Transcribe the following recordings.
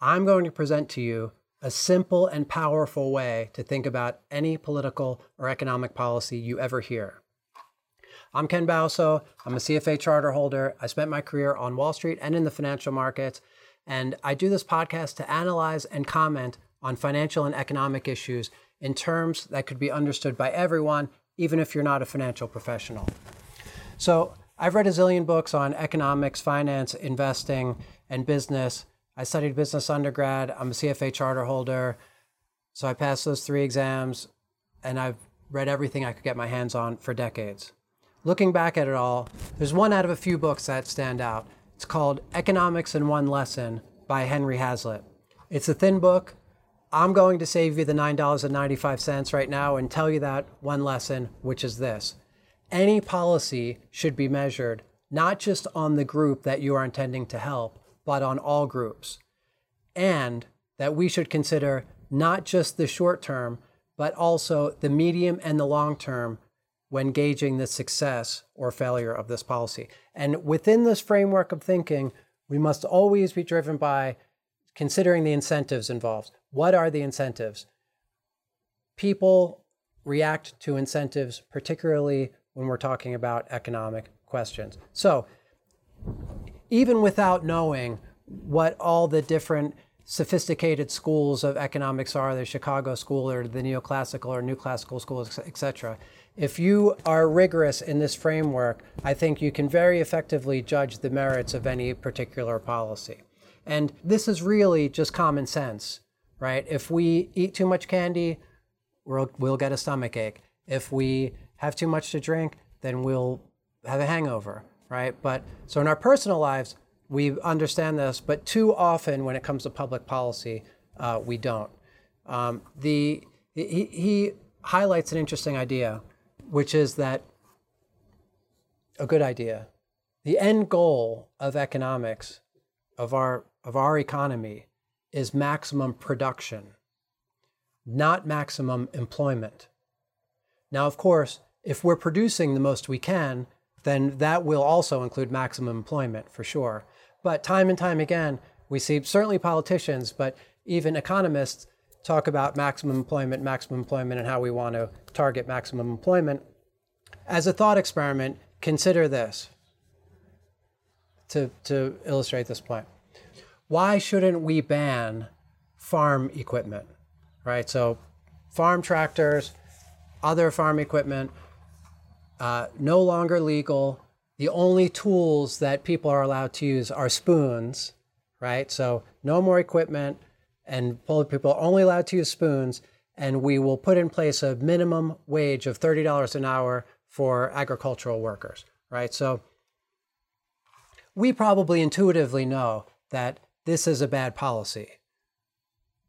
I'm going to present to you a simple and powerful way to think about any political or economic policy you ever hear. I'm Ken Bauso. I'm a CFA charter holder. I spent my career on Wall Street and in the financial markets. And I do this podcast to analyze and comment on financial and economic issues in terms that could be understood by everyone, even if you're not a financial professional. So, I've read a zillion books on economics, finance, investing, and business. I studied business undergrad. I'm a CFA charter holder. So I passed those three exams, and I've read everything I could get my hands on for decades. Looking back at it all, there's one out of a few books that stand out. It's called Economics in One Lesson by Henry Hazlitt. It's a thin book. I'm going to save you the $9.95 right now and tell you that one lesson, which is this any policy should be measured not just on the group that you are intending to help, but on all groups. And that we should consider not just the short term, but also the medium and the long term when gauging the success or failure of this policy. And within this framework of thinking, we must always be driven by considering the incentives involved. What are the incentives? People react to incentives, particularly when we're talking about economic questions. So, even without knowing what all the different sophisticated schools of economics are, the Chicago school or the neoclassical or new classical schools, etc. If you are rigorous in this framework, I think you can very effectively judge the merits of any particular policy. And this is really just common sense, right? If we eat too much candy, we'll, we'll get a stomach ache. If we have too much to drink, then we'll have a hangover, right? But so in our personal lives, we understand this, but too often when it comes to public policy, uh, we don't. Um, the he, he highlights an interesting idea, which is that a good idea. The end goal of economics, of our of our economy, is maximum production, not maximum employment. Now, of course, if we're producing the most we can, then that will also include maximum employment for sure. But time and time again, we see certainly politicians, but even economists talk about maximum employment, maximum employment, and how we want to target maximum employment. As a thought experiment, consider this to, to illustrate this point. Why shouldn't we ban farm equipment? Right? So, farm tractors, other farm equipment, uh, no longer legal. The only tools that people are allowed to use are spoons, right? So no more equipment, and people are only allowed to use spoons. And we will put in place a minimum wage of $30 an hour for agricultural workers, right? So we probably intuitively know that this is a bad policy.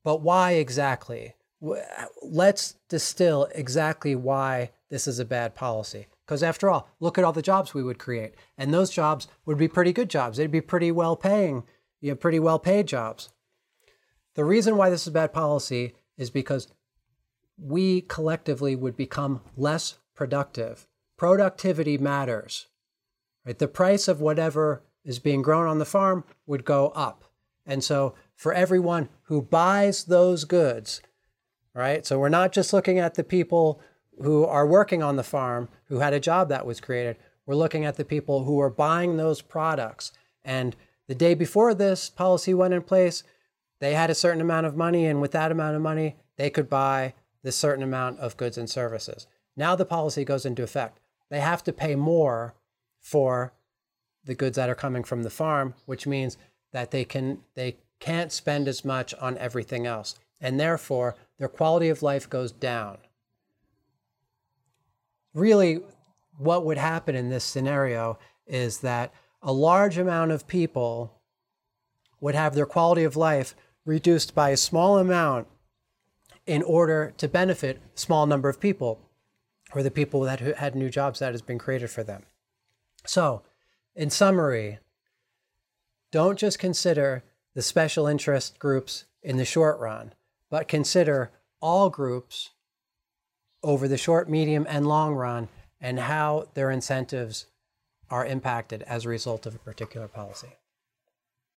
But why exactly? Let's distill exactly why this is a bad policy. Because after all, look at all the jobs we would create. And those jobs would be pretty good jobs. They'd be pretty well paying, you know, pretty well paid jobs. The reason why this is bad policy is because we collectively would become less productive. Productivity matters. Right? The price of whatever is being grown on the farm would go up. And so for everyone who buys those goods, right? So we're not just looking at the people who are working on the farm who had a job that was created. We're looking at the people who are buying those products. And the day before this policy went in place, they had a certain amount of money, and with that amount of money, they could buy this certain amount of goods and services. Now the policy goes into effect. They have to pay more for the goods that are coming from the farm, which means that they can they can't spend as much on everything else. And therefore, their quality of life goes down really what would happen in this scenario is that a large amount of people would have their quality of life reduced by a small amount in order to benefit a small number of people or the people that had new jobs that has been created for them. So, in summary, don't just consider the special interest groups in the short run, but consider all groups over the short, medium, and long run and how their incentives are impacted as a result of a particular policy.